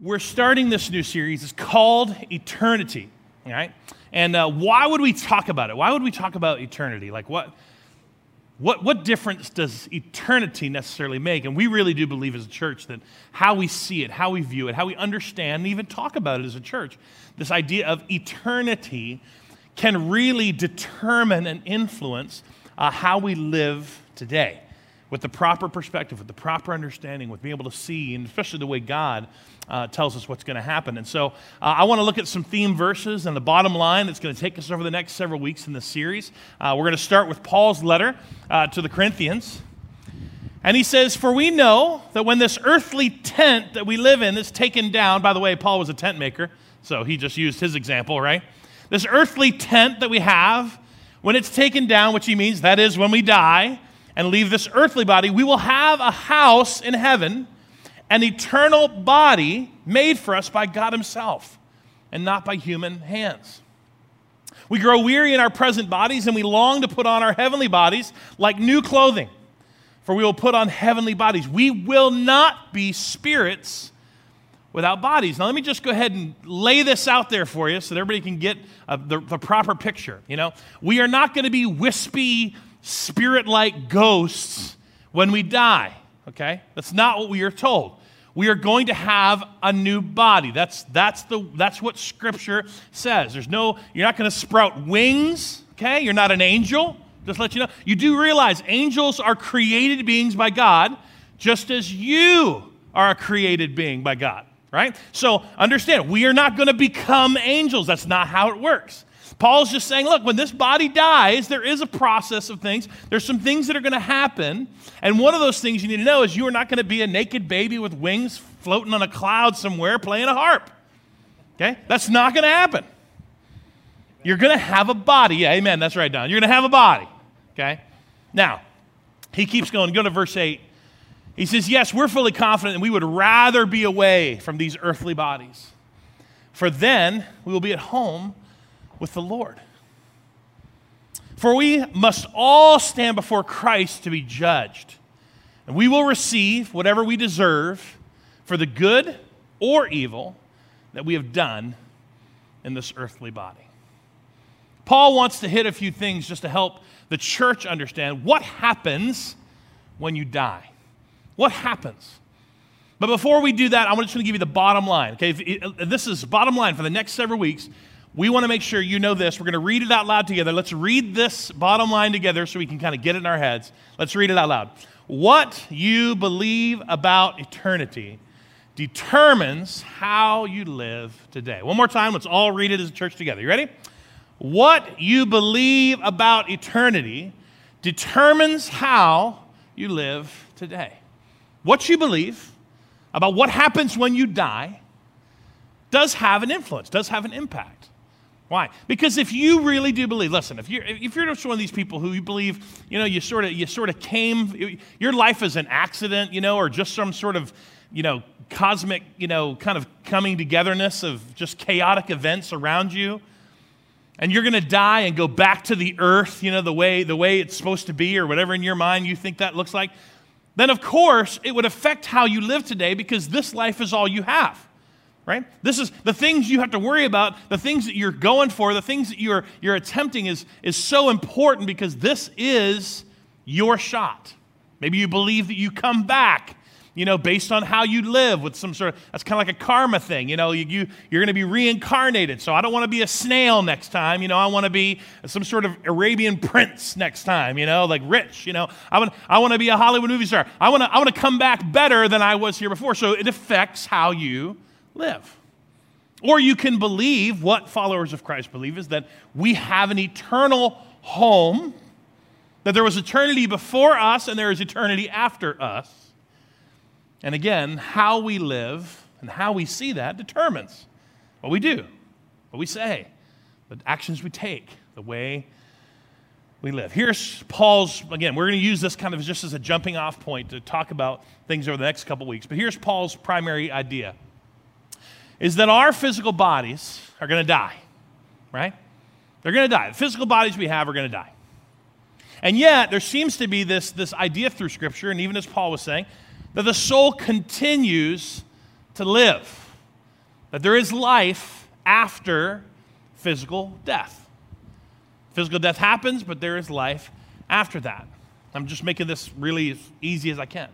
we're starting this new series. It's called Eternity, right? And uh, why would we talk about it? Why would we talk about eternity? Like, what, what, what difference does eternity necessarily make? And we really do believe as a church that how we see it, how we view it, how we understand, and even talk about it as a church, this idea of eternity can really determine and influence uh, how we live today with the proper perspective, with the proper understanding, with being able to see, and especially the way God uh, tells us what's going to happen. And so uh, I want to look at some theme verses and the bottom line that's going to take us over the next several weeks in this series. Uh, we're going to start with Paul's letter uh, to the Corinthians. And he says, For we know that when this earthly tent that we live in is taken down, by the way, Paul was a tent maker, so he just used his example, right? This earthly tent that we have, when it's taken down, which he means that is when we die, and leave this earthly body, we will have a house in heaven, an eternal body made for us by God Himself and not by human hands. We grow weary in our present bodies and we long to put on our heavenly bodies like new clothing, for we will put on heavenly bodies. We will not be spirits without bodies. Now, let me just go ahead and lay this out there for you so that everybody can get uh, the, the proper picture. You know, we are not going to be wispy, spirit like ghosts when we die, okay? That's not what we are told. We are going to have a new body. That's, that's, the, that's what Scripture says. There's no, you're not going to sprout wings, okay? You're not an angel. Just let you know. You do realize angels are created beings by God, just as you are a created being by God, right? So understand, we are not going to become angels. That's not how it works. Paul's just saying, look, when this body dies, there is a process of things. There's some things that are going to happen. And one of those things you need to know is you are not going to be a naked baby with wings floating on a cloud somewhere playing a harp. Okay? That's not going to happen. You're going to have a body. Yeah, amen. That's right, Don. You're going to have a body. Okay? Now, he keeps going. Go to verse 8. He says, Yes, we're fully confident and we would rather be away from these earthly bodies. For then we will be at home with the Lord. For we must all stand before Christ to be judged, and we will receive whatever we deserve for the good or evil that we have done in this earthly body. Paul wants to hit a few things just to help the church understand what happens when you die. What happens? But before we do that, I'm just going to give you the bottom line. Okay, this is bottom line for the next several weeks we want to make sure you know this. We're going to read it out loud together. Let's read this bottom line together so we can kind of get it in our heads. Let's read it out loud. What you believe about eternity determines how you live today. One more time, let's all read it as a church together. You ready? What you believe about eternity determines how you live today. What you believe about what happens when you die does have an influence, does have an impact. Why? Because if you really do believe, listen, if you're, if you're just one of these people who you believe, you know, you sort of, you sort of came, your life is an accident, you know, or just some sort of, you know, cosmic, you know, kind of coming togetherness of just chaotic events around you, and you're going to die and go back to the earth, you know, the way, the way it's supposed to be or whatever in your mind you think that looks like, then of course it would affect how you live today because this life is all you have right? This is the things you have to worry about, the things that you're going for, the things that you're, you're attempting is, is so important because this is your shot. Maybe you believe that you come back, you know, based on how you live with some sort of, that's kind of like a karma thing. You know, you, you, you're going to be reincarnated. So I don't want to be a snail next time. You know, I want to be some sort of Arabian prince next time, you know, like rich. You know, I want, I want to be a Hollywood movie star. I want to, I want to come back better than I was here before. So it affects how you live. Or you can believe what followers of Christ believe is that we have an eternal home, that there was eternity before us and there is eternity after us. And again, how we live and how we see that determines what we do, what we say, the actions we take, the way we live. Here's Paul's, again, we're going to use this kind of just as a jumping off point to talk about things over the next couple weeks, but here's Paul's primary idea is that our physical bodies are going to die, right? They're going to die. The physical bodies we have are going to die. And yet, there seems to be this, this idea through Scripture, and even as Paul was saying, that the soul continues to live. that there is life after physical death. Physical death happens, but there is life after that. I'm just making this really as easy as I can.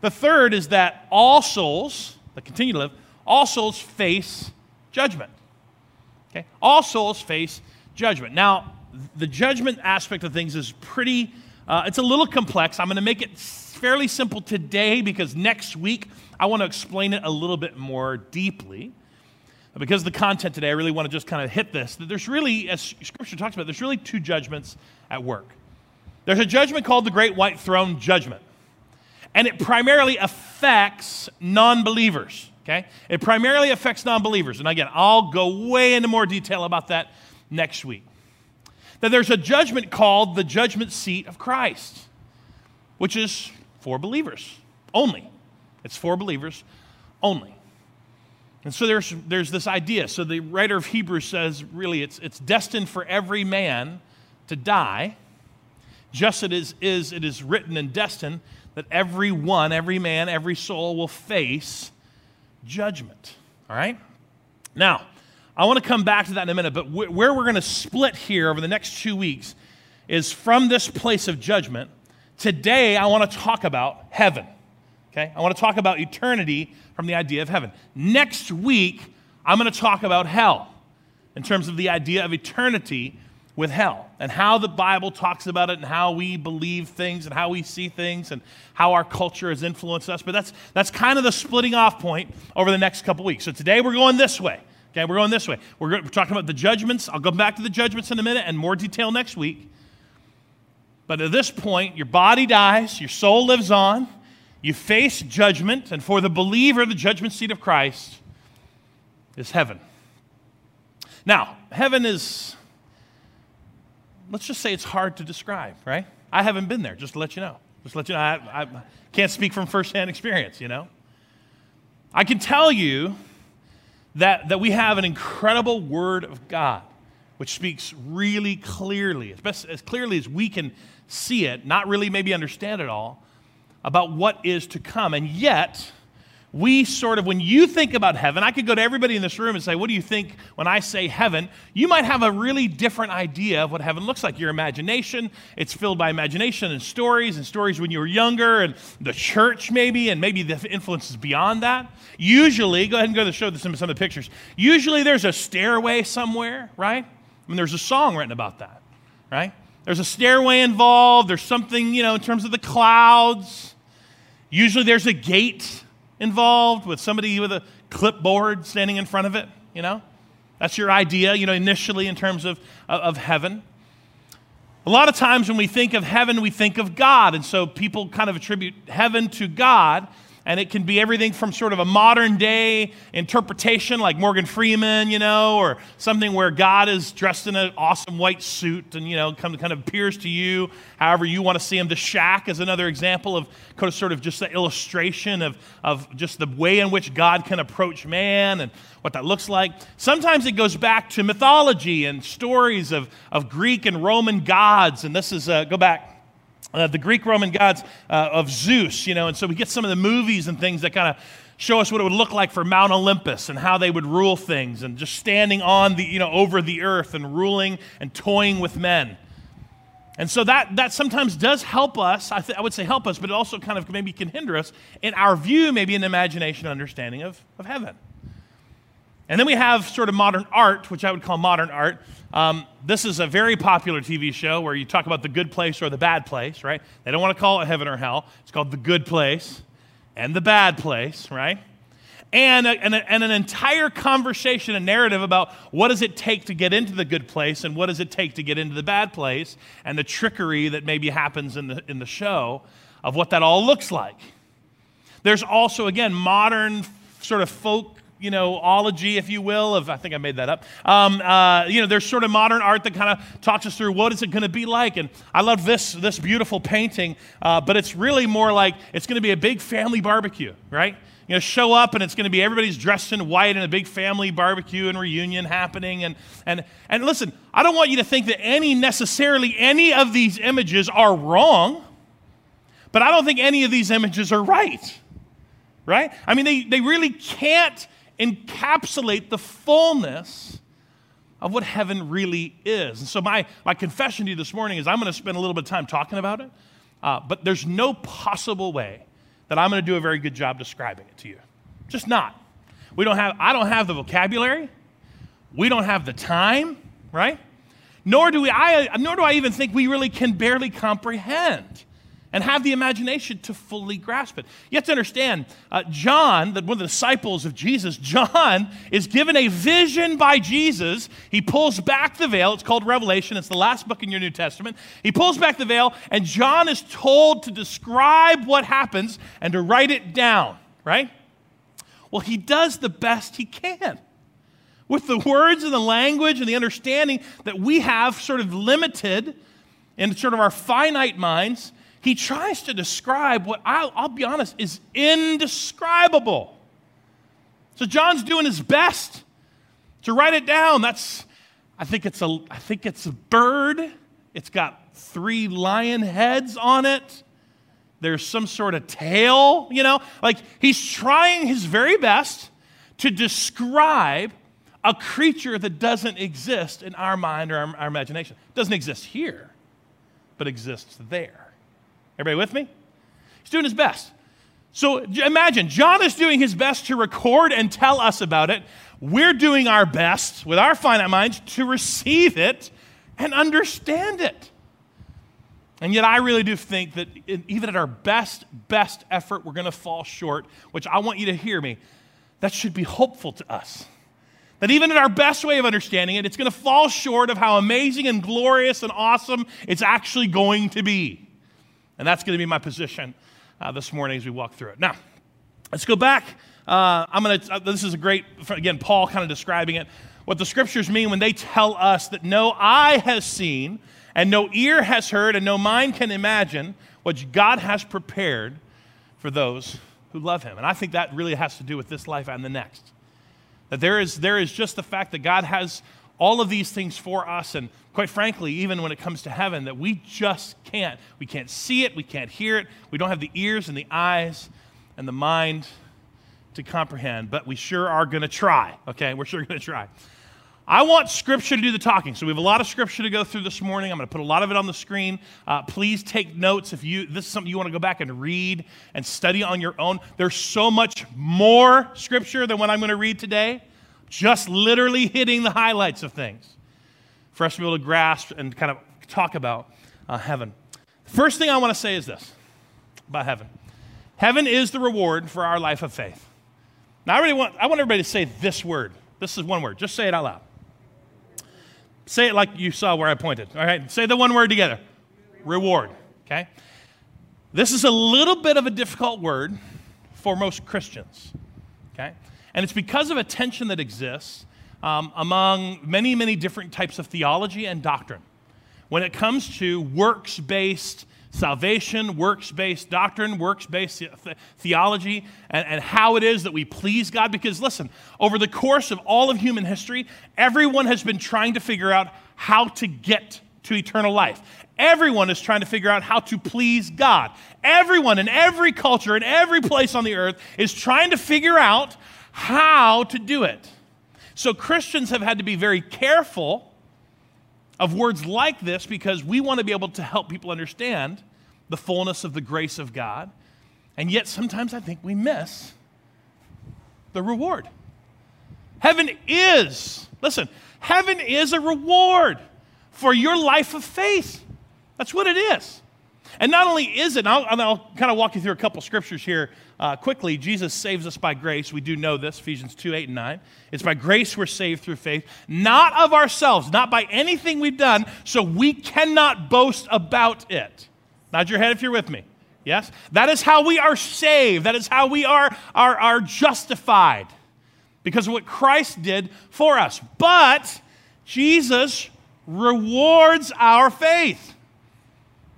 The third is that all souls that continue to live, all souls face judgment. Okay? All souls face judgment. Now, the judgment aspect of things is pretty, uh, it's a little complex. I'm going to make it fairly simple today because next week I want to explain it a little bit more deeply. Because the content today, I really want to just kind of hit this. That there's really, as Scripture talks about, there's really two judgments at work. There's a judgment called the Great White Throne Judgment, and it primarily affects non believers. Okay? It primarily affects non believers. And again, I'll go way into more detail about that next week. That there's a judgment called the judgment seat of Christ, which is for believers only. It's for believers only. And so there's, there's this idea. So the writer of Hebrews says, really, it's, it's destined for every man to die, just as it is, is, it is written and destined that every one, every man, every soul will face judgment. All right? Now, I want to come back to that in a minute, but wh- where we're going to split here over the next two weeks is from this place of judgment. Today, I want to talk about heaven. Okay? I want to talk about eternity from the idea of heaven. Next week, I'm going to talk about hell in terms of the idea of eternity with hell and how the Bible talks about it and how we believe things and how we see things and how our culture has influenced us. But that's, that's kind of the splitting off point over the next couple weeks. So today we're going this way. Okay, we're going this way. We're, we're talking about the judgments. I'll go back to the judgments in a minute and more detail next week. But at this point, your body dies, your soul lives on, you face judgment, and for the believer, the judgment seat of Christ is heaven. Now, heaven is let's just say it's hard to describe, right? I haven't been there, just to let you know. Just let you know, I, I can't speak from firsthand experience, you know? I can tell you that, that we have an incredible Word of God, which speaks really clearly, as, best, as clearly as we can see it, not really maybe understand it all, about what is to come. And yet, we sort of, when you think about heaven, I could go to everybody in this room and say, What do you think when I say heaven? You might have a really different idea of what heaven looks like. Your imagination, it's filled by imagination and stories, and stories when you were younger, and the church maybe, and maybe the influences beyond that. Usually, go ahead and go to show some, some of the pictures. Usually there's a stairway somewhere, right? I mean, there's a song written about that, right? There's a stairway involved, there's something, you know, in terms of the clouds. Usually there's a gate involved with somebody with a clipboard standing in front of it, you know? That's your idea, you know, initially in terms of, uh, of heaven. A lot of times when we think of heaven, we think of God. And so people kind of attribute heaven to God and it can be everything from sort of a modern day interpretation like Morgan Freeman, you know, or something where God is dressed in an awesome white suit and, you know, of, kind of appears to you however you want to see him. The shack is another example of sort of just the illustration of, of just the way in which God can approach man and what that looks like. Sometimes it goes back to mythology and stories of, of Greek and Roman gods. And this is, uh, go back uh, the Greek Roman gods uh, of Zeus, you know, and so we get some of the movies and things that kind of show us what it would look like for Mount Olympus and how they would rule things and just standing on the, you know, over the earth and ruling and toying with men. And so that, that sometimes does help us. I, th- I would say help us, but it also kind of maybe can hinder us in our view, maybe an imagination understanding of, of heaven. And then we have sort of modern art, which I would call modern art, um, this is a very popular TV show where you talk about the good place or the bad place, right? They don't want to call it heaven or hell. It's called the good place and the bad place, right? And, a, and, a, and, an entire conversation and narrative about what does it take to get into the good place and what does it take to get into the bad place and the trickery that maybe happens in the, in the show of what that all looks like. There's also, again, modern sort of folk you know, ology, if you will, of, I think I made that up. Um, uh, you know, there's sort of modern art that kind of talks us through what is it going to be like. And I love this, this beautiful painting, uh, but it's really more like it's going to be a big family barbecue, right? You know, show up and it's going to be everybody's dressed in white and a big family barbecue and reunion happening. And, and, and listen, I don't want you to think that any necessarily any of these images are wrong, but I don't think any of these images are right. Right? I mean, they, they really can't encapsulate the fullness of what heaven really is. And so, my, my confession to you this morning is I'm going to spend a little bit of time talking about it, uh, but there's no possible way that I'm going to do a very good job describing it to you. Just not. We don't have, I don't have the vocabulary. We don't have the time, right? Nor do, we, I, nor do I even think we really can barely comprehend and have the imagination to fully grasp it. You have to understand, uh, John, the, one of the disciples of Jesus, John is given a vision by Jesus. He pulls back the veil. It's called Revelation. It's the last book in your New Testament. He pulls back the veil, and John is told to describe what happens and to write it down, right? Well, he does the best he can with the words and the language and the understanding that we have sort of limited in sort of our finite minds he tries to describe what I'll, I'll, be honest is indescribable. So John's doing his best to write it down. That's, I think it's a, I think it's a bird. It's got three lion heads on it. There's some sort of tail, you know? Like he's trying his very best to describe a creature that doesn't exist in our mind or our, our imagination. Doesn't exist here, but exists there. Everybody with me? He's doing his best. So imagine, John is doing his best to record and tell us about it. We're doing our best with our finite minds to receive it and understand it. And yet, I really do think that even at our best, best effort, we're going to fall short, which I want you to hear me. That should be hopeful to us. That even in our best way of understanding it, it's going to fall short of how amazing and glorious and awesome it's actually going to be. And that's going to be my position uh, this morning as we walk through it. Now, let's go back. Uh, I'm going to, uh, this is a great, again, Paul kind of describing it. What the scriptures mean when they tell us that no eye has seen, and no ear has heard, and no mind can imagine what God has prepared for those who love Him. And I think that really has to do with this life and the next. That there is, there is just the fact that God has all of these things for us. And quite frankly, even when it comes to heaven, that we just can't. We can't see it, we can't hear it, we don't have the ears and the eyes and the mind to comprehend, but we sure are going to try, okay? We're sure going to try. I want Scripture to do the talking. So we have a lot of Scripture to go through this morning. I'm going to put a lot of it on the screen. Uh, please take notes if you this is something you want to go back and read and study on your own. There's so much more Scripture than what I'm going to read today just literally hitting the highlights of things for us to be able to grasp and kind of talk about uh, heaven. First thing I want to say is this about heaven heaven is the reward for our life of faith. Now, I really want, I want everybody to say this word. This is one word. Just say it out loud. Say it like you saw where I pointed. All right? Say the one word together reward. Okay? This is a little bit of a difficult word for most Christians. Okay? And it's because of a tension that exists um, among many, many different types of theology and doctrine. When it comes to works based salvation, works based doctrine, works based th- theology, and, and how it is that we please God. Because listen, over the course of all of human history, everyone has been trying to figure out how to get to eternal life. Everyone is trying to figure out how to please God. Everyone in every culture, in every place on the earth, is trying to figure out how to do it. So Christians have had to be very careful of words like this because we want to be able to help people understand the fullness of the grace of God. And yet sometimes I think we miss the reward. Heaven is, listen, heaven is a reward for your life of faith. That's what it is. And not only is it, I'll, I'll kind of walk you through a couple scriptures here uh, quickly. Jesus saves us by grace. We do know this, Ephesians 2 8 and 9. It's by grace we're saved through faith, not of ourselves, not by anything we've done, so we cannot boast about it. Nod your head if you're with me. Yes? That is how we are saved. That is how we are, are, are justified because of what Christ did for us. But Jesus rewards our faith.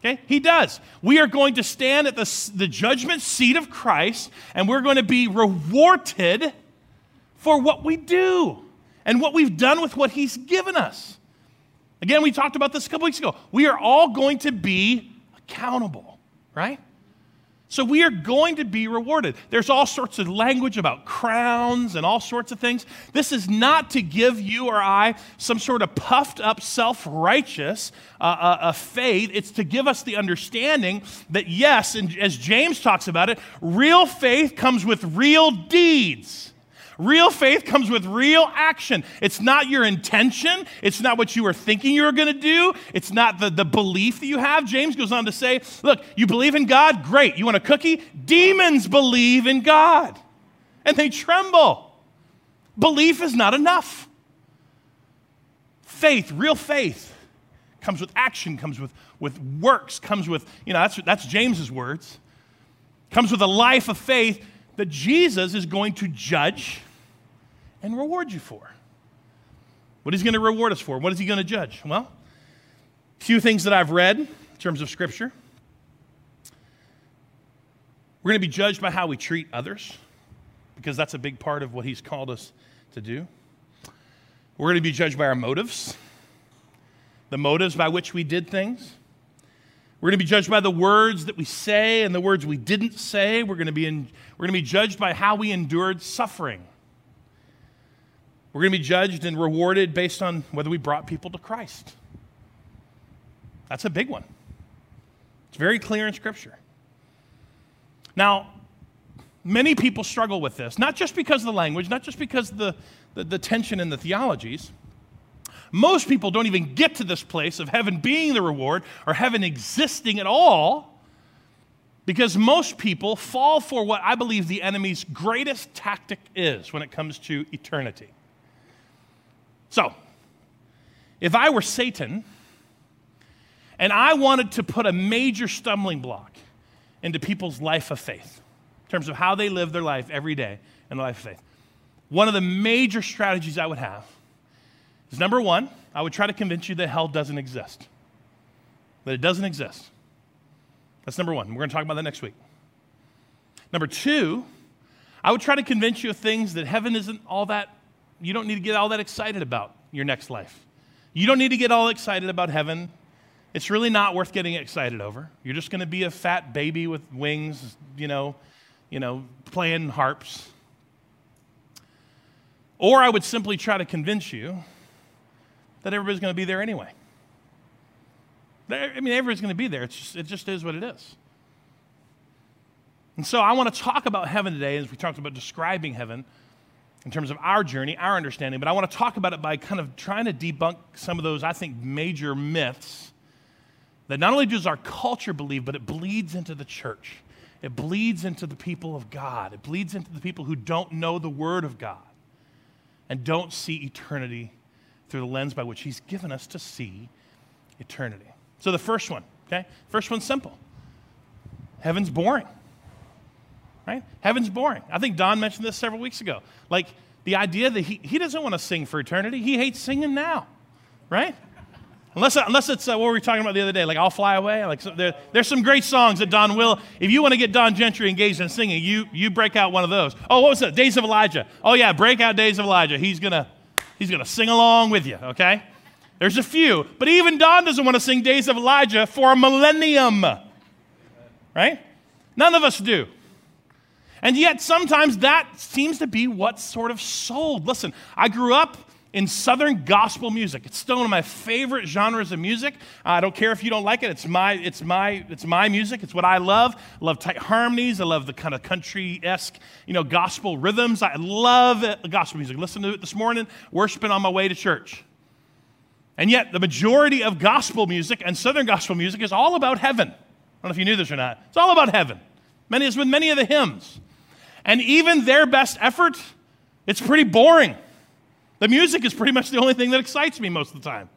Okay? He does. We are going to stand at the, the judgment seat of Christ and we're going to be rewarded for what we do and what we've done with what He's given us. Again, we talked about this a couple weeks ago. We are all going to be accountable, right? So we are going to be rewarded. There's all sorts of language about crowns and all sorts of things. This is not to give you or I some sort of puffed up, self righteous uh, uh, uh, faith. It's to give us the understanding that, yes, and as James talks about it, real faith comes with real deeds. Real faith comes with real action. It's not your intention. It's not what you were thinking you were going to do. It's not the, the belief that you have. James goes on to say, Look, you believe in God? Great. You want a cookie? Demons believe in God and they tremble. Belief is not enough. Faith, real faith, comes with action, comes with, with works, comes with, you know, that's, that's James's words, comes with a life of faith that Jesus is going to judge and reward you for. What is he going to reward us for? What is he going to judge? Well, a few things that I've read in terms of Scripture. We're going to be judged by how we treat others, because that's a big part of what he's called us to do. We're going to be judged by our motives, the motives by which we did things. We're going to be judged by the words that we say and the words we didn't say. We're going to be, in, we're going to be judged by how we endured suffering. We're going to be judged and rewarded based on whether we brought people to Christ. That's a big one. It's very clear in Scripture. Now, many people struggle with this, not just because of the language, not just because of the, the, the tension in the theologies most people don't even get to this place of heaven being the reward or heaven existing at all because most people fall for what I believe the enemy's greatest tactic is when it comes to eternity. So, if I were Satan and I wanted to put a major stumbling block into people's life of faith, in terms of how they live their life every day in the life of faith, one of the major strategies I would have is number one, I would try to convince you that hell doesn't exist, that it doesn't exist. That's number one. We're going to talk about that next week. Number two, I would try to convince you of things that heaven isn't all that, you don't need to get all that excited about your next life. You don't need to get all excited about heaven. It's really not worth getting excited over. You're just going to be a fat baby with wings, you know, you know, playing harps. Or I would simply try to convince you that everybody's going to be there anyway. I mean, everybody's going to be there. It's just, it just is what it is. And so I want to talk about heaven today as we talked about describing heaven in terms of our journey, our understanding, but I want to talk about it by kind of trying to debunk some of those, I think, major myths that not only does our culture believe, but it bleeds into the church. It bleeds into the people of God. It bleeds into the people who don't know the Word of God and don't see eternity through the lens by which He's given us to see eternity. So the first one, okay? First one's simple. Heaven's boring. Right? Heaven's boring. I think Don mentioned this several weeks ago. Like the idea that he, he doesn't want to sing for eternity, he hates singing now. Right? Unless, unless it's uh, what we talking about the other day, like I'll Fly Away. Like so there, There's some great songs that Don will. If you want to get Don Gentry engaged in singing, you, you break out one of those. Oh, what was it? Days of Elijah. Oh, yeah, break out Days of Elijah. He's going to He's to sing along with you, okay? There's a few, but even Don doesn't want to sing Days of Elijah for a millennium, right? None of us do. And yet, sometimes that seems to be what's sort of sold. Listen, I grew up in Southern gospel music. It's still one of my favorite genres of music. I don't care if you don't like it. It's my, it's my, it's my music. It's what I love. I love tight harmonies. I love the kind of country-esque, you know, gospel rhythms. I love gospel music. Listen to it this morning, worshiping on my way to church. And yet, the majority of gospel music and Southern gospel music is all about heaven. I don't know if you knew this or not. It's all about heaven. Many is with many of the hymns. And even their best effort, it's pretty boring. The music is pretty much the only thing that excites me most of the time.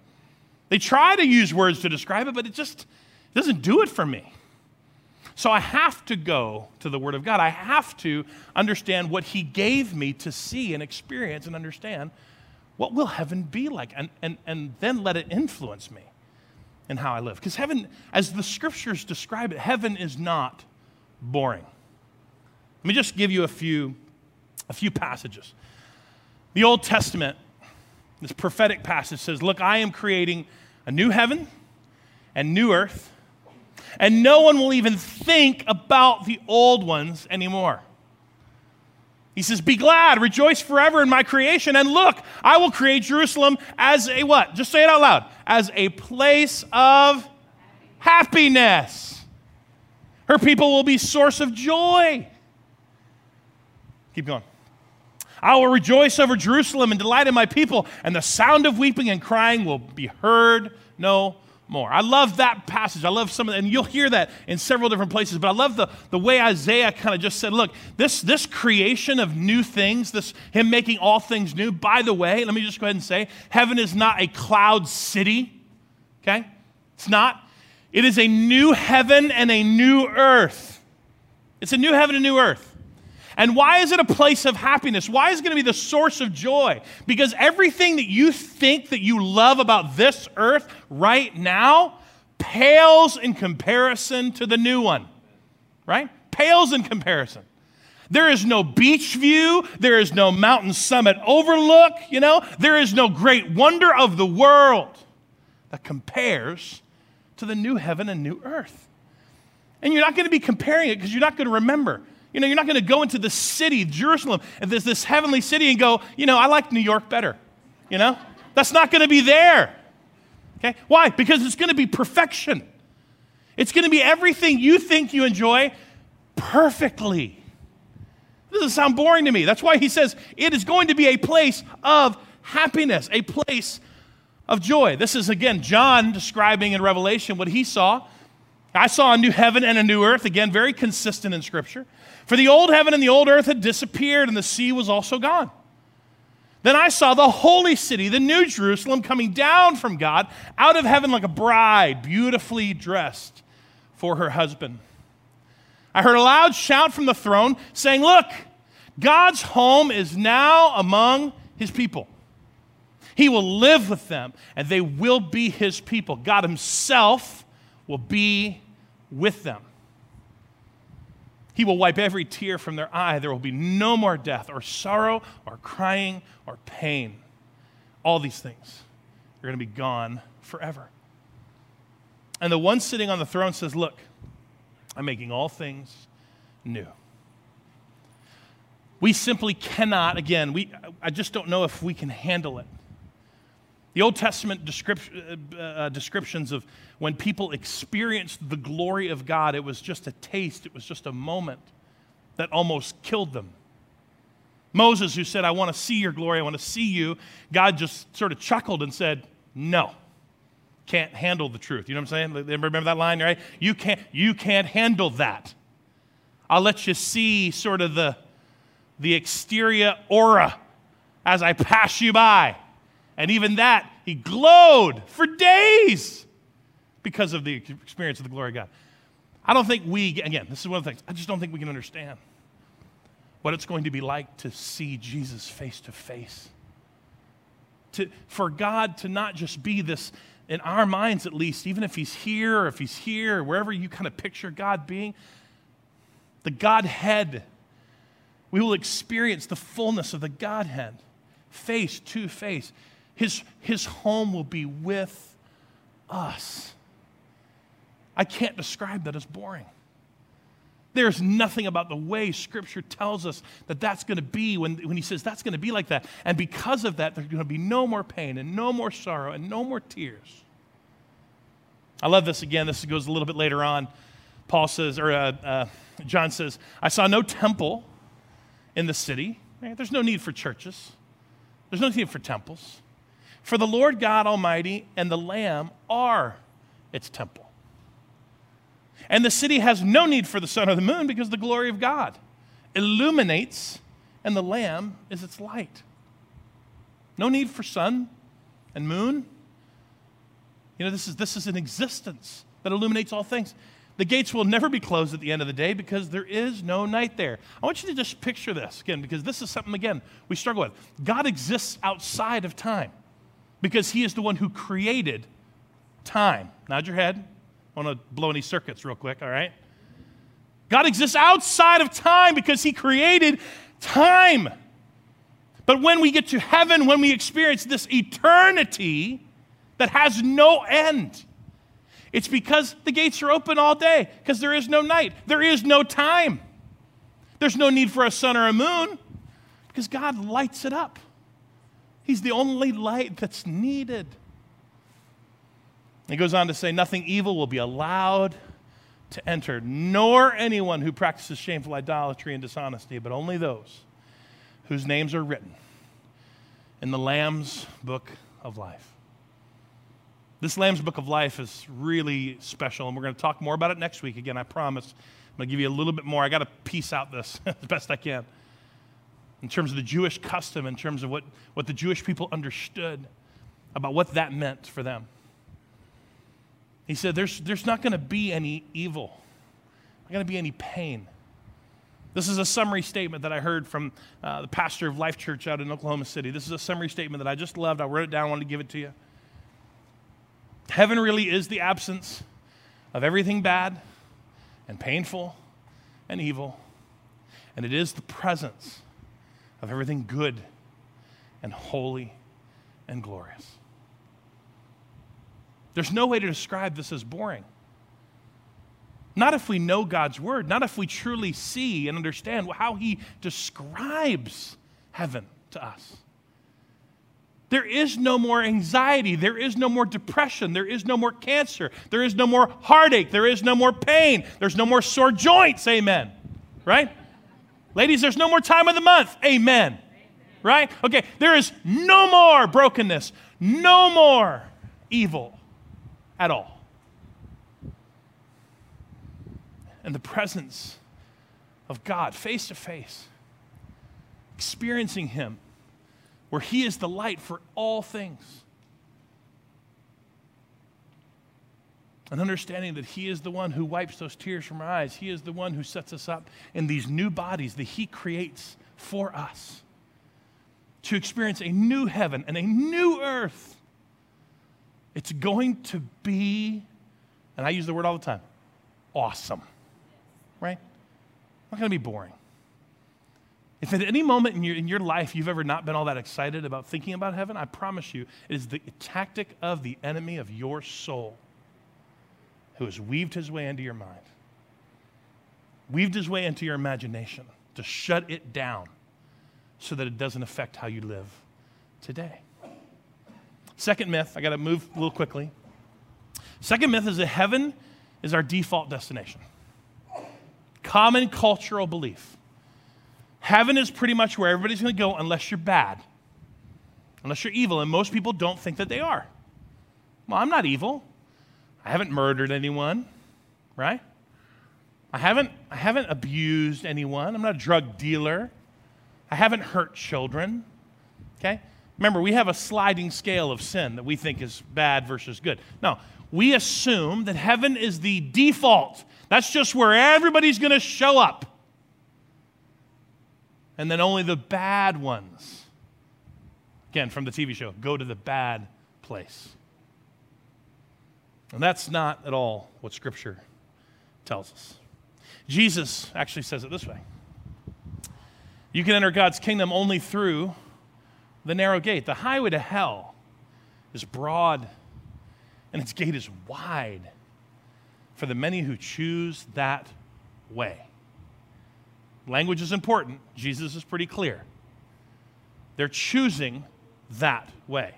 They try to use words to describe it, but it just doesn't do it for me. So I have to go to the Word of God. I have to understand what He gave me to see and experience and understand what will heaven be like, and, and, and then let it influence me in how I live. Because heaven, as the scriptures describe it, heaven is not boring. Let me just give you a few, a few passages. The Old Testament, this prophetic passage says, Look, I am creating a new heaven and new earth, and no one will even think about the old ones anymore. He says, Be glad, rejoice forever in my creation, and look, I will create Jerusalem as a what? Just say it out loud. As a place of happiness. Her people will be source of joy. Keep going. I will rejoice over Jerusalem and delight in my people, and the sound of weeping and crying will be heard no more. I love that passage. I love some of that, and you'll hear that in several different places, but I love the, the way Isaiah kind of just said, look, this, this creation of new things, this him making all things new, by the way, let me just go ahead and say, heaven is not a cloud city, okay? It's not. It is a new heaven and a new earth. It's a new heaven and new earth. And why is it a place of happiness? Why is it going to be the source of joy? Because everything that you think that you love about this earth right now pales in comparison to the new one, right? Pales in comparison. There is no beach view. There is no mountain summit overlook. You know, there is no great wonder of the world that compares to the new heaven and new earth. And you're not going to be comparing it because you're not going to remember. You know, you're not going to go into the city, Jerusalem, and there's this heavenly city and go, you know, I like New York better. You know? That's not going to be there. Okay? Why? Because it's going to be perfection. It's going to be everything you think you enjoy perfectly. This doesn't sound boring to me. That's why he says it is going to be a place of happiness, a place of joy. This is, again, John describing in Revelation what he saw. I saw a new heaven and a new earth, again, very consistent in Scripture. For the old heaven and the old earth had disappeared, and the sea was also gone. Then I saw the holy city, the new Jerusalem, coming down from God out of heaven like a bride, beautifully dressed for her husband. I heard a loud shout from the throne saying, Look, God's home is now among his people. He will live with them, and they will be his people. God himself will be with them. He will wipe every tear from their eye. There will be no more death, or sorrow, or crying, or pain. All these things are going to be gone forever. And the one sitting on the throne says, Look, I'm making all things new. We simply cannot, again, we, I just don't know if we can handle it. The Old Testament uh, uh, descriptions of when people experienced the glory of God, it was just a taste, it was just a moment that almost killed them. Moses, who said, I want to see your glory, I want to see you, God just sort of chuckled and said, No, can't handle the truth. You know what I'm saying? Remember that line, right? You can't, you can't handle that. I'll let you see sort of the, the exterior aura as I pass you by. And even that, he glowed for days because of the experience of the glory of God. I don't think we, again, this is one of the things, I just don't think we can understand what it's going to be like to see Jesus face to face. To, for God to not just be this, in our minds at least, even if He's here or if He's here, wherever you kind of picture God being, the Godhead, we will experience the fullness of the Godhead face to face. His, his home will be with us. I can't describe that as boring. There's nothing about the way Scripture tells us that that's going to be when, when He says that's going to be like that. And because of that, there's going to be no more pain and no more sorrow and no more tears. I love this again. This goes a little bit later on. Paul says, or uh, uh, John says, I saw no temple in the city. Right? There's no need for churches, there's no need for temples. For the Lord God Almighty and the Lamb are its temple. And the city has no need for the sun or the moon because the glory of God illuminates and the Lamb is its light. No need for sun and moon. You know, this is, this is an existence that illuminates all things. The gates will never be closed at the end of the day because there is no night there. I want you to just picture this again because this is something, again, we struggle with. God exists outside of time because he is the one who created time. Nod your head. I want to blow any circuits real quick, all right? God exists outside of time because he created time. But when we get to heaven, when we experience this eternity that has no end, It's because the gates are open all day, because there is no night, there is no time. There's no need for a sun or a moon, because God lights it up. He's the only light that's needed. He goes on to say, Nothing evil will be allowed to enter, nor anyone who practices shameful idolatry and dishonesty, but only those whose names are written in the Lamb's book of life. This Lamb's book of life is really special, and we're going to talk more about it next week. Again, I promise. I'm going to give you a little bit more. I got to piece out this as best I can in terms of the Jewish custom, in terms of what, what the Jewish people understood about what that meant for them. He said, There's, there's not going to be any evil, not going to be any pain. This is a summary statement that I heard from uh, the pastor of Life Church out in Oklahoma City. This is a summary statement that I just loved. I wrote it down, I wanted to give it to you. Heaven really is the absence of everything bad and painful and evil, and it is the presence of everything good and holy and glorious. There's no way to describe this as boring. Not if we know God's word, not if we truly see and understand how He describes heaven to us. There is no more anxiety. There is no more depression. There is no more cancer. There is no more heartache. There is no more pain. There's no more sore joints. Amen. Right? Ladies, there's no more time of the month. Amen. Right? Okay, there is no more brokenness, no more evil at all. And the presence of God face to face, experiencing Him, where He is the light for all things. And understanding that He is the one who wipes those tears from our eyes. He is the one who sets us up in these new bodies that He creates for us to experience a new heaven and a new earth it's going to be, and I use the word all the time, awesome. Right? Not going to be boring. If at any moment in your, in your life you've ever not been all that excited about thinking about heaven, I promise you, it is the tactic of the enemy of your soul who has weaved his way into your mind, weaved his way into your imagination to shut it down so that it doesn't affect how you live today. Second myth, I got to move a little quickly. Second myth is that heaven is our default destination. Common cultural belief. Heaven is pretty much where everybody's going to go unless you're bad, unless you're evil, and most people don't think that they are. Well, I'm not evil. I haven't murdered anyone, right? I haven't, I haven't abused anyone. I'm not a drug dealer. I haven't hurt children. Okay? Remember, we have a sliding scale of sin that we think is bad versus good. No, we assume that heaven is the default. That's just where everybody's going to show up. And then only the bad ones, again, from the TV show, go to the bad place. And that's not at all what Scripture tells us. Jesus actually says it this way You can enter God's kingdom only through the narrow gate. The highway to hell is broad and its gate is wide for the many who choose that way. Language is important. Jesus is pretty clear. They're choosing that way.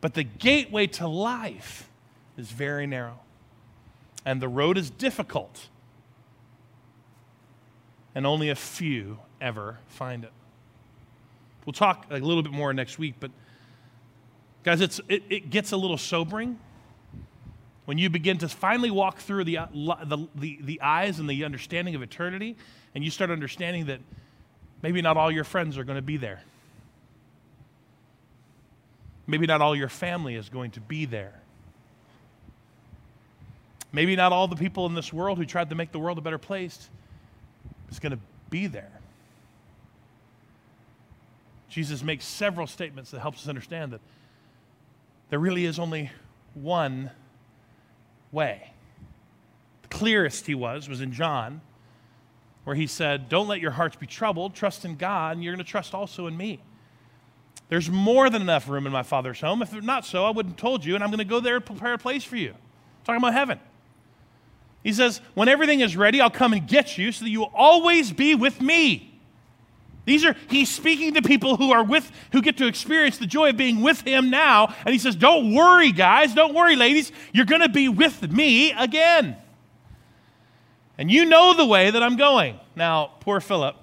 But the gateway to life is very narrow, and the road is difficult, and only a few ever find it. We'll talk a little bit more next week, but guys, it's, it, it gets a little sobering when you begin to finally walk through the, uh, the, the, the eyes and the understanding of eternity, and you start understanding that maybe not all your friends are going to be there. Maybe not all your family is going to be there. Maybe not all the people in this world who tried to make the world a better place is going to be there. Jesus makes several statements that helps us understand that there really is only one way. The clearest he was was in John, where he said, Don't let your hearts be troubled, trust in God, and you're going to trust also in me. There's more than enough room in my Father's home. If not so, I wouldn't have told you, and I'm going to go there and prepare a place for you. Talking about heaven. He says, When everything is ready, I'll come and get you so that you will always be with me. These are, he's speaking to people who are with, who get to experience the joy of being with him now. And he says, Don't worry, guys. Don't worry, ladies. You're going to be with me again. And you know the way that I'm going. Now, poor Philip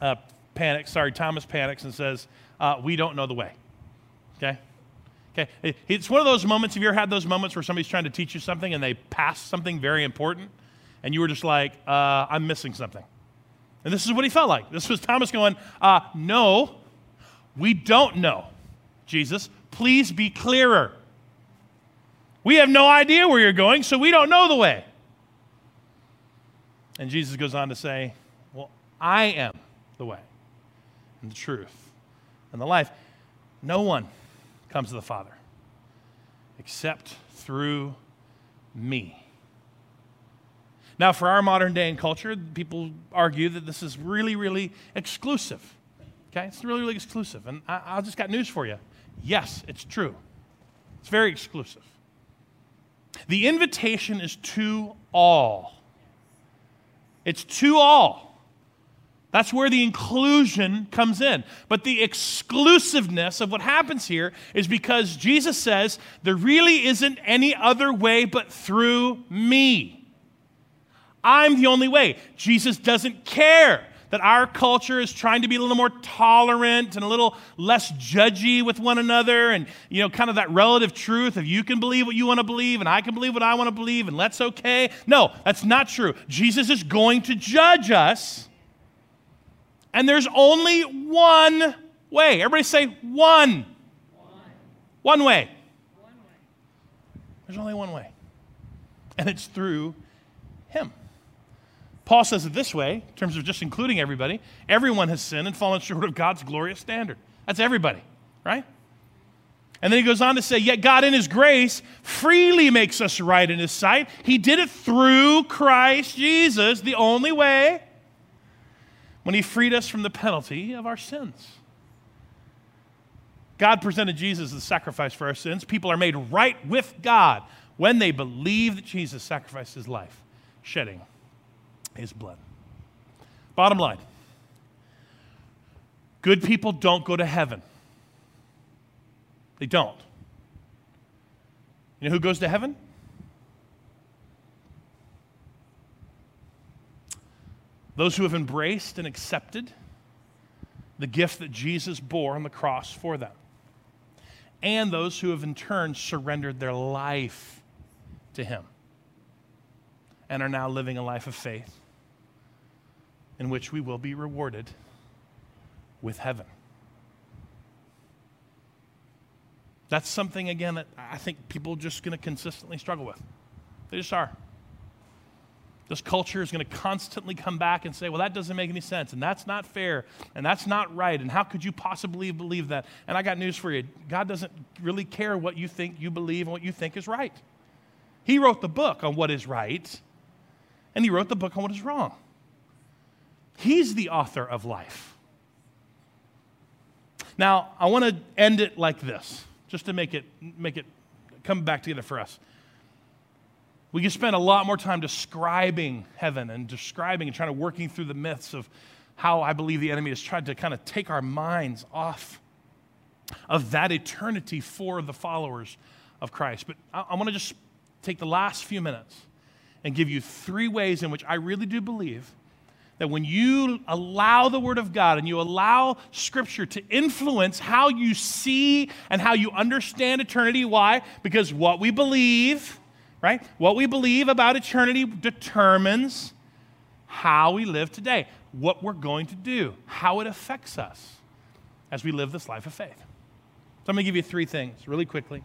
uh, panics. Sorry, Thomas panics and says, uh, We don't know the way. Okay? Okay, it's one of those moments. Have you ever had those moments where somebody's trying to teach you something and they pass something very important, and you were just like, uh, "I'm missing something," and this is what he felt like. This was Thomas going, uh, "No, we don't know, Jesus. Please be clearer. We have no idea where you're going, so we don't know the way." And Jesus goes on to say, "Well, I am the way, and the truth, and the life. No one." Comes to the Father except through me. Now, for our modern day and culture, people argue that this is really, really exclusive. Okay? It's really, really exclusive. And I, I just got news for you. Yes, it's true. It's very exclusive. The invitation is to all. It's to all. That's where the inclusion comes in. But the exclusiveness of what happens here is because Jesus says there really isn't any other way but through me. I'm the only way. Jesus doesn't care that our culture is trying to be a little more tolerant and a little less judgy with one another and you know kind of that relative truth of you can believe what you want to believe and I can believe what I want to believe and that's okay. No, that's not true. Jesus is going to judge us and there's only one way. Everybody say one. One, one way. Way. There's only one way. And it's through Him. Paul says it this way, in terms of just including everybody everyone has sinned and fallen short of God's glorious standard. That's everybody, right? And then he goes on to say, Yet God, in His grace, freely makes us right in His sight. He did it through Christ Jesus, the only way when he freed us from the penalty of our sins. God presented Jesus as the sacrifice for our sins. People are made right with God when they believe that Jesus sacrificed his life, shedding his blood. Bottom line good people don't go to heaven. They don't. You know who goes to heaven? Those who have embraced and accepted the gift that Jesus bore on the cross for them. And those who have in turn surrendered their life to Him and are now living a life of faith in which we will be rewarded with heaven. That's something, again, that I think people are just going to consistently struggle with. They just are. This culture is going to constantly come back and say, well, that doesn't make any sense, and that's not fair, and that's not right, and how could you possibly believe that? And I got news for you God doesn't really care what you think you believe and what you think is right. He wrote the book on what is right, and He wrote the book on what is wrong. He's the author of life. Now, I want to end it like this, just to make it, make it come back together for us. We can spend a lot more time describing heaven and describing and trying to working through the myths of how I believe the enemy has tried to kind of take our minds off of that eternity for the followers of Christ. But I, I want to just take the last few minutes and give you three ways in which I really do believe that when you allow the Word of God and you allow Scripture to influence how you see and how you understand eternity, why? Because what we believe right? What we believe about eternity determines how we live today, what we're going to do, how it affects us as we live this life of faith. So I'm going to give you three things really quickly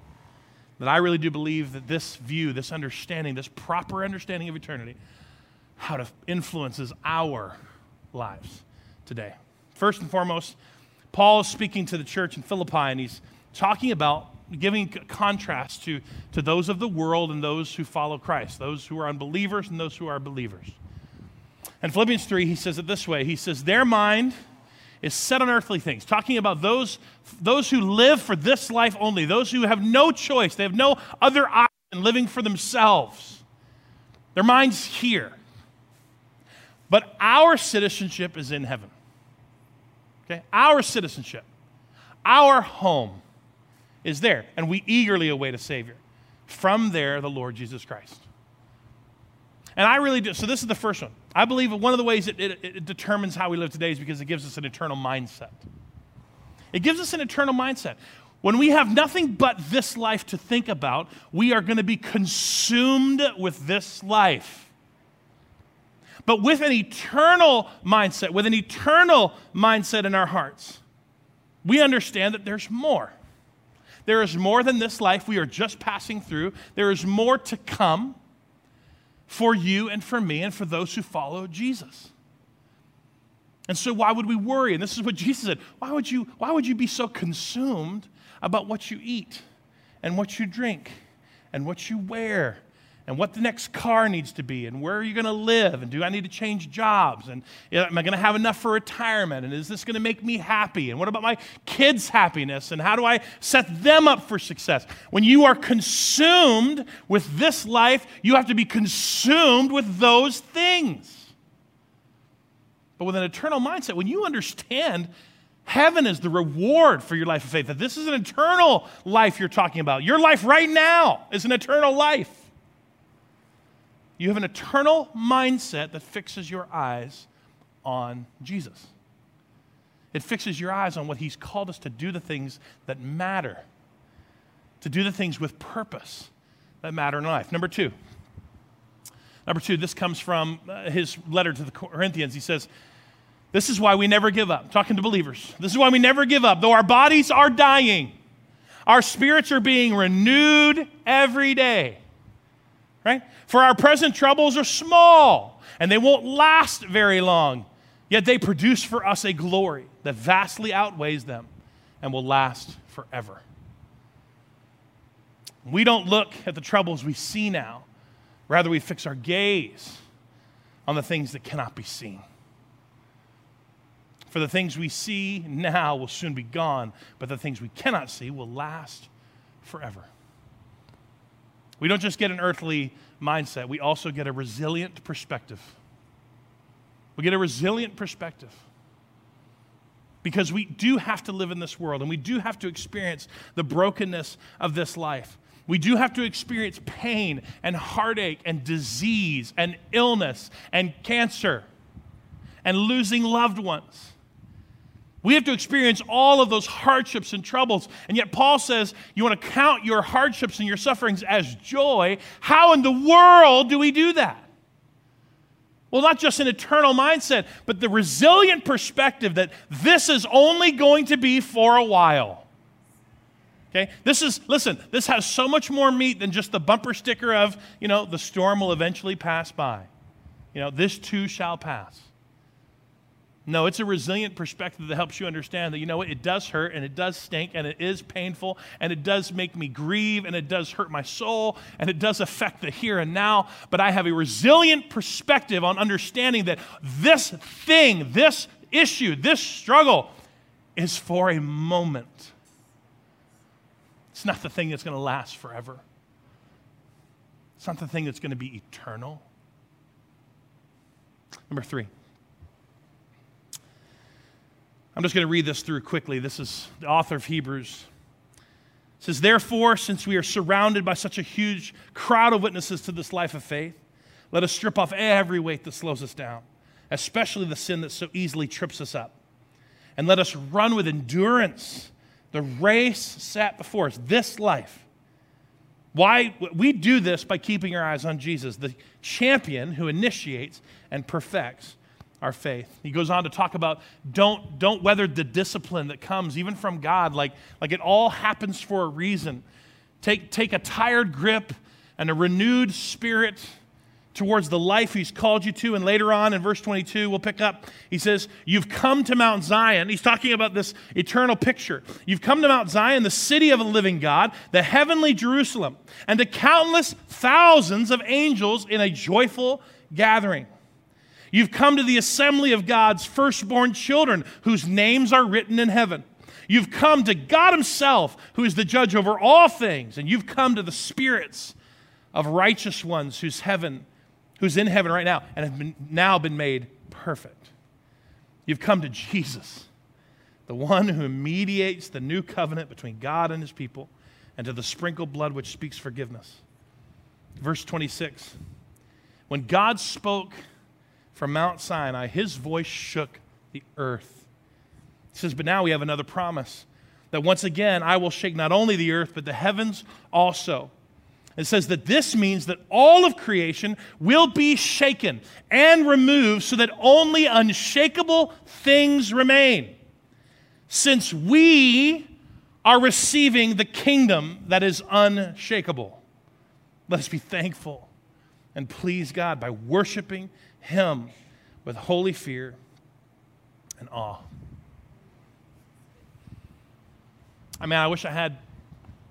that I really do believe that this view, this understanding, this proper understanding of eternity, how it influences our lives today. First and foremost, Paul is speaking to the church in Philippi and he's talking about giving contrast to, to those of the world and those who follow Christ, those who are unbelievers and those who are believers. In Philippians 3, he says it this way He says, Their mind is set on earthly things, talking about those, those who live for this life only, those who have no choice, they have no other option living for themselves. Their mind's here. But our citizenship is in heaven. Okay? Our citizenship, our home is there, and we eagerly await a Savior. From there, the Lord Jesus Christ. And I really do. So, this is the first one. I believe one of the ways it, it, it determines how we live today is because it gives us an eternal mindset. It gives us an eternal mindset. When we have nothing but this life to think about, we are going to be consumed with this life. But with an eternal mindset, with an eternal mindset in our hearts, we understand that there's more. There is more than this life we are just passing through. There is more to come for you and for me and for those who follow Jesus. And so why would we worry? And this is what Jesus said. Why would you, why would you be so consumed about what you eat and what you drink and what you wear and what the next car needs to be and where are you going to live and do I need to change jobs and am I going to have enough for retirement and is this going to make me happy and what about my kids' happiness and how do I set them up for success? When you are consumed with this life, you have to be consumed with those things. But with an eternal mindset, when you understand heaven is the reward for your life of faith, that this is an eternal life you're talking about, your life right now is an eternal life. You have an eternal mindset that fixes your eyes on Jesus. It fixes your eyes on what He's called us to do the things that matter, to do the things with purpose that matter in life. Number two. Number two, this comes from uh, his letter to the Corinthians. He says, This is why we never give up. Talking to believers. This is why we never give up. Though our bodies are dying, our spirits are being renewed every day right? For our present troubles are small and they won't last very long, yet they produce for us a glory that vastly outweighs them and will last forever. We don't look at the troubles we see now, rather, we fix our gaze on the things that cannot be seen. For the things we see now will soon be gone, but the things we cannot see will last forever. We don't just get an earthly mindset, we also get a resilient perspective. We get a resilient perspective. Because we do have to live in this world and we do have to experience the brokenness of this life. We do have to experience pain and heartache and disease and illness and cancer and losing loved ones. We have to experience all of those hardships and troubles. And yet, Paul says, You want to count your hardships and your sufferings as joy. How in the world do we do that? Well, not just an eternal mindset, but the resilient perspective that this is only going to be for a while. Okay? This is, listen, this has so much more meat than just the bumper sticker of, you know, the storm will eventually pass by. You know, this too shall pass. No, it's a resilient perspective that helps you understand that, you know what, it does hurt and it does stink and it is painful and it does make me grieve and it does hurt my soul and it does affect the here and now. But I have a resilient perspective on understanding that this thing, this issue, this struggle is for a moment. It's not the thing that's going to last forever, it's not the thing that's going to be eternal. Number three. I'm just going to read this through quickly. This is the author of Hebrews. It says, Therefore, since we are surrounded by such a huge crowd of witnesses to this life of faith, let us strip off every weight that slows us down, especially the sin that so easily trips us up. And let us run with endurance the race set before us, this life. Why? We do this by keeping our eyes on Jesus, the champion who initiates and perfects our faith. He goes on to talk about don't, don't weather the discipline that comes even from God, like, like it all happens for a reason. Take, take a tired grip and a renewed spirit towards the life he's called you to. And later on in verse 22, we'll pick up, he says, You've come to Mount Zion. He's talking about this eternal picture. You've come to Mount Zion, the city of a living God, the heavenly Jerusalem, and to countless thousands of angels in a joyful gathering. You've come to the assembly of God's firstborn children whose names are written in heaven. You've come to God Himself, who is the judge over all things, and you've come to the spirits of righteous ones whose heaven, who's in heaven right now and have been, now been made perfect. You've come to Jesus, the one who mediates the new covenant between God and his people, and to the sprinkled blood which speaks forgiveness. Verse 26 When God spoke from Mount Sinai, his voice shook the earth. He says, But now we have another promise that once again I will shake not only the earth, but the heavens also. It says that this means that all of creation will be shaken and removed so that only unshakable things remain. Since we are receiving the kingdom that is unshakable, let us be thankful and please God by worshiping Him with holy fear and awe. I mean, I wish I had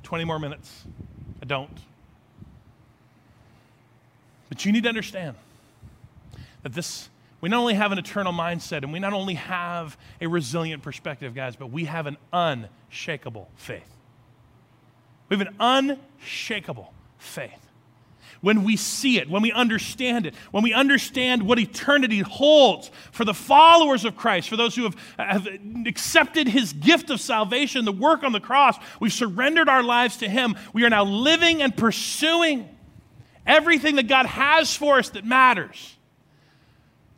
20 more minutes. I don't. But you need to understand that this, we not only have an eternal mindset and we not only have a resilient perspective, guys, but we have an unshakable faith. We have an unshakable faith. When we see it, when we understand it, when we understand what eternity holds for the followers of Christ, for those who have, have accepted his gift of salvation, the work on the cross, we've surrendered our lives to him. We are now living and pursuing everything that God has for us that matters.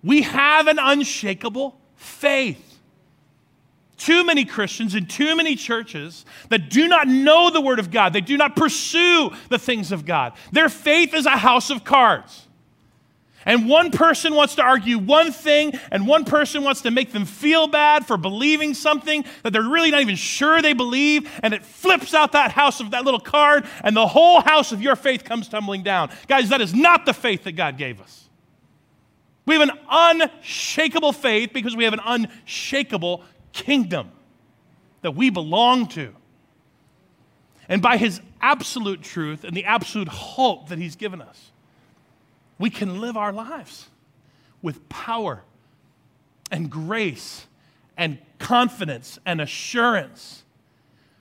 We have an unshakable faith. Too many Christians in too many churches that do not know the Word of God, they do not pursue the things of God. Their faith is a house of cards. And one person wants to argue one thing, and one person wants to make them feel bad for believing something that they're really not even sure they believe, and it flips out that house of that little card, and the whole house of your faith comes tumbling down. Guys, that is not the faith that God gave us. We have an unshakable faith because we have an unshakable kingdom that we belong to. And by his absolute truth and the absolute hope that he's given us we can live our lives with power and grace and confidence and assurance.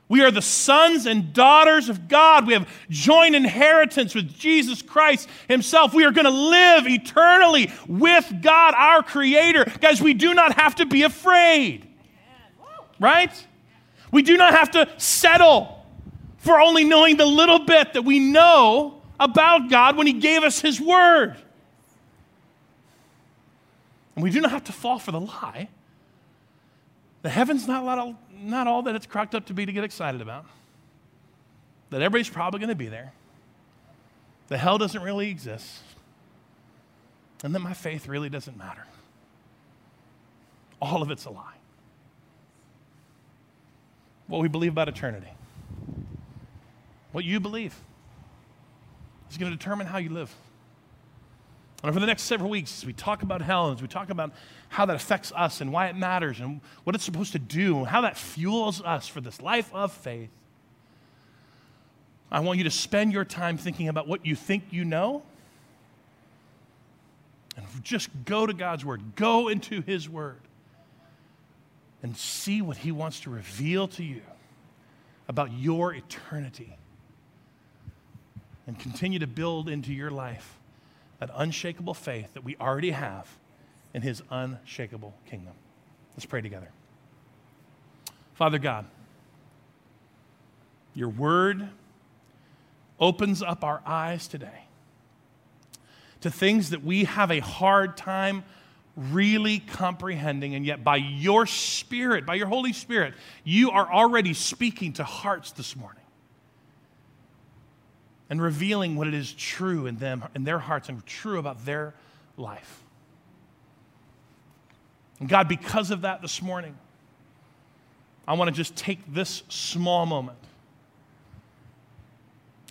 We are the sons and daughters of God. We have joint inheritance with Jesus Christ Himself. We are going to live eternally with God, our Creator. Guys, we do not have to be afraid, right? We do not have to settle for only knowing the little bit that we know about God when He gave us His Word. And we do not have to fall for the lie. The heaven's not all, not all that it's cracked up to be to get excited about. That everybody's probably going to be there. The hell doesn't really exist. And that my faith really doesn't matter. All of it's a lie. What we believe about eternity, what you believe is going to determine how you live. And over the next several weeks, as we talk about hell, as we talk about how that affects us and why it matters and what it's supposed to do, and how that fuels us for this life of faith, I want you to spend your time thinking about what you think you know. And just go to God's Word, go into His Word, and see what He wants to reveal to you about your eternity and continue to build into your life that unshakable faith that we already have in his unshakable kingdom. Let's pray together. Father God, your word opens up our eyes today to things that we have a hard time really comprehending, and yet by your Spirit, by your Holy Spirit, you are already speaking to hearts this morning and revealing what it is true in them, in their hearts, and true about their life. And God, because of that this morning, I want to just take this small moment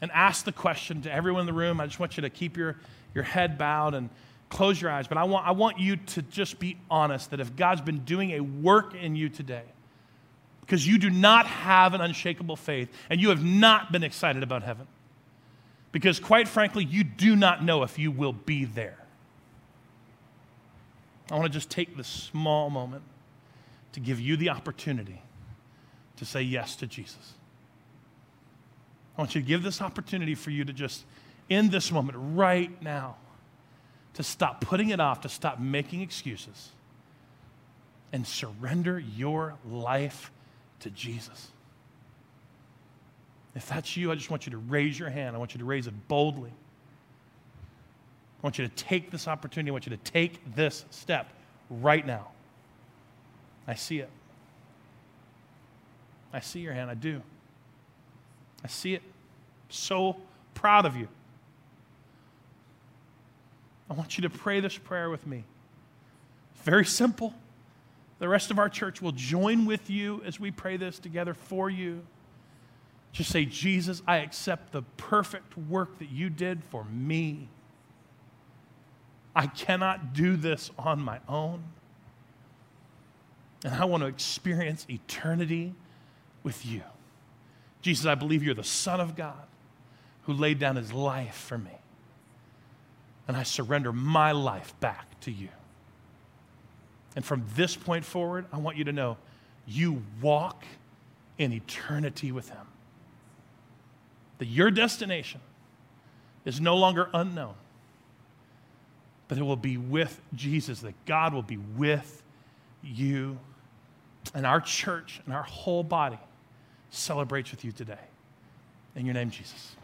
and ask the question to everyone in the room. I just want you to keep your, your head bowed and close your eyes. But I want, I want you to just be honest that if God's been doing a work in you today, because you do not have an unshakable faith and you have not been excited about heaven, because, quite frankly, you do not know if you will be there. I want to just take this small moment to give you the opportunity to say yes to Jesus. I want you to give this opportunity for you to just in this moment, right now, to stop putting it off, to stop making excuses, and surrender your life to Jesus. If that's you, I just want you to raise your hand. I want you to raise it boldly. I want you to take this opportunity. I want you to take this step right now. I see it. I see your hand. I do. I see it. So proud of you. I want you to pray this prayer with me. Very simple. The rest of our church will join with you as we pray this together for you. Just say, Jesus, I accept the perfect work that you did for me. I cannot do this on my own. And I want to experience eternity with you. Jesus, I believe you're the Son of God who laid down his life for me. And I surrender my life back to you. And from this point forward, I want you to know you walk in eternity with Him. That your destination is no longer unknown, but it will be with Jesus, that God will be with you. And our church and our whole body celebrates with you today. In your name, Jesus.